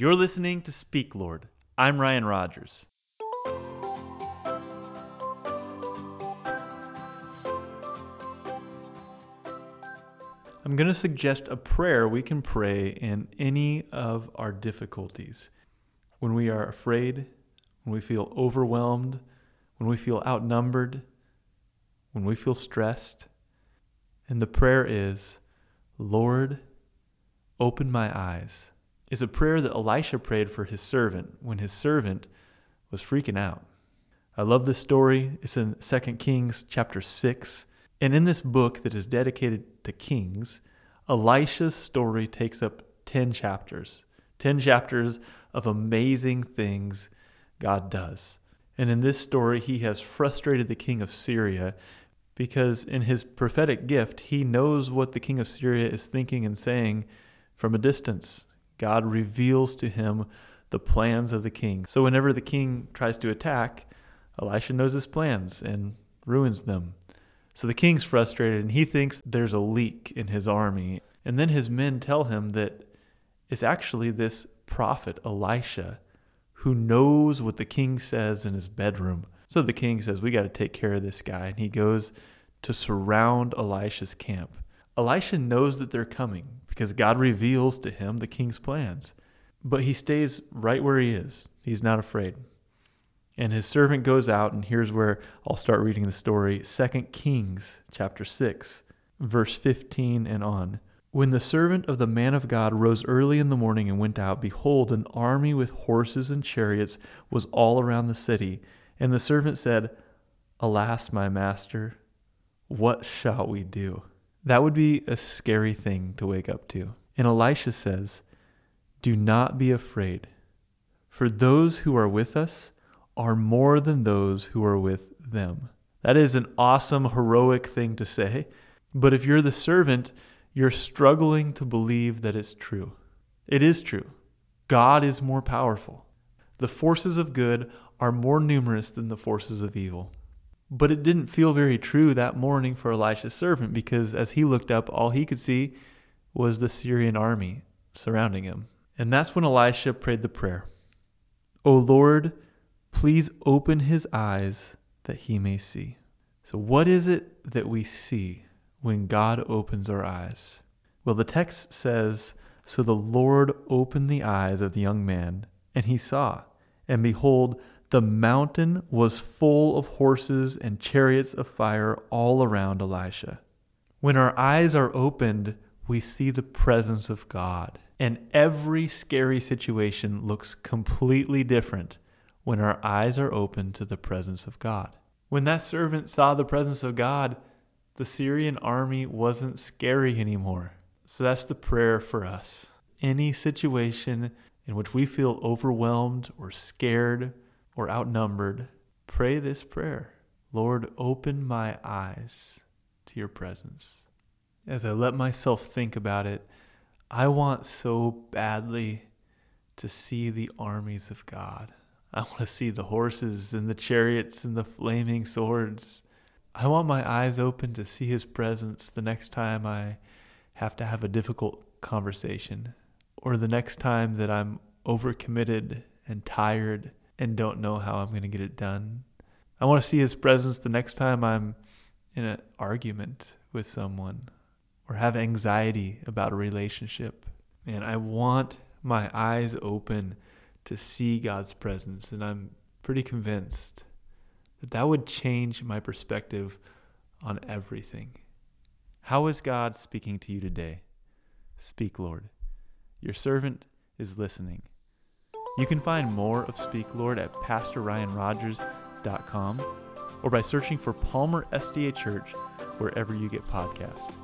You're listening to Speak Lord. I'm Ryan Rogers. I'm going to suggest a prayer we can pray in any of our difficulties. When we are afraid, when we feel overwhelmed, when we feel outnumbered, when we feel stressed. And the prayer is, Lord, open my eyes is a prayer that Elisha prayed for his servant when his servant was freaking out. I love this story. It's in 2 Kings chapter 6. And in this book that is dedicated to kings, Elisha's story takes up 10 chapters. 10 chapters of amazing things God does. And in this story, he has frustrated the king of Syria because in his prophetic gift, he knows what the king of Syria is thinking and saying from a distance. God reveals to him the plans of the king. So whenever the king tries to attack, Elisha knows his plans and ruins them. So the king's frustrated and he thinks there's a leak in his army. And then his men tell him that it's actually this prophet, Elisha, who knows what the king says in his bedroom. So the king says, We got to take care of this guy. And he goes to surround Elisha's camp. Elisha knows that they're coming because God reveals to him the king's plans. But he stays right where he is. He's not afraid. And his servant goes out, and here's where I'll start reading the story 2 Kings chapter 6, verse 15 and on. When the servant of the man of God rose early in the morning and went out, behold, an army with horses and chariots was all around the city. And the servant said, Alas, my master, what shall we do? That would be a scary thing to wake up to. And Elisha says, Do not be afraid, for those who are with us are more than those who are with them. That is an awesome, heroic thing to say. But if you're the servant, you're struggling to believe that it's true. It is true. God is more powerful. The forces of good are more numerous than the forces of evil. But it didn't feel very true that morning for Elisha's servant because as he looked up, all he could see was the Syrian army surrounding him. And that's when Elisha prayed the prayer O Lord, please open his eyes that he may see. So, what is it that we see when God opens our eyes? Well, the text says, So the Lord opened the eyes of the young man, and he saw, and behold, the mountain was full of horses and chariots of fire all around Elisha. When our eyes are opened, we see the presence of God. And every scary situation looks completely different when our eyes are open to the presence of God. When that servant saw the presence of God, the Syrian army wasn't scary anymore. So that's the prayer for us. Any situation in which we feel overwhelmed or scared or outnumbered, pray this prayer Lord, open my eyes to your presence. As I let myself think about it, I want so badly to see the armies of God. I want to see the horses and the chariots and the flaming swords. I want my eyes open to see his presence the next time I have to have a difficult conversation or the next time that I'm overcommitted and tired and don't know how I'm going to get it done. I want to see his presence the next time I'm in an argument with someone or have anxiety about a relationship. And I want my eyes open to see God's presence. And I'm pretty convinced that that would change my perspective on everything. How is God speaking to you today? Speak, Lord. Your servant is listening. You can find more of Speak Lord at PastorRyanRogers.com or by searching for Palmer SDA Church wherever you get podcasts.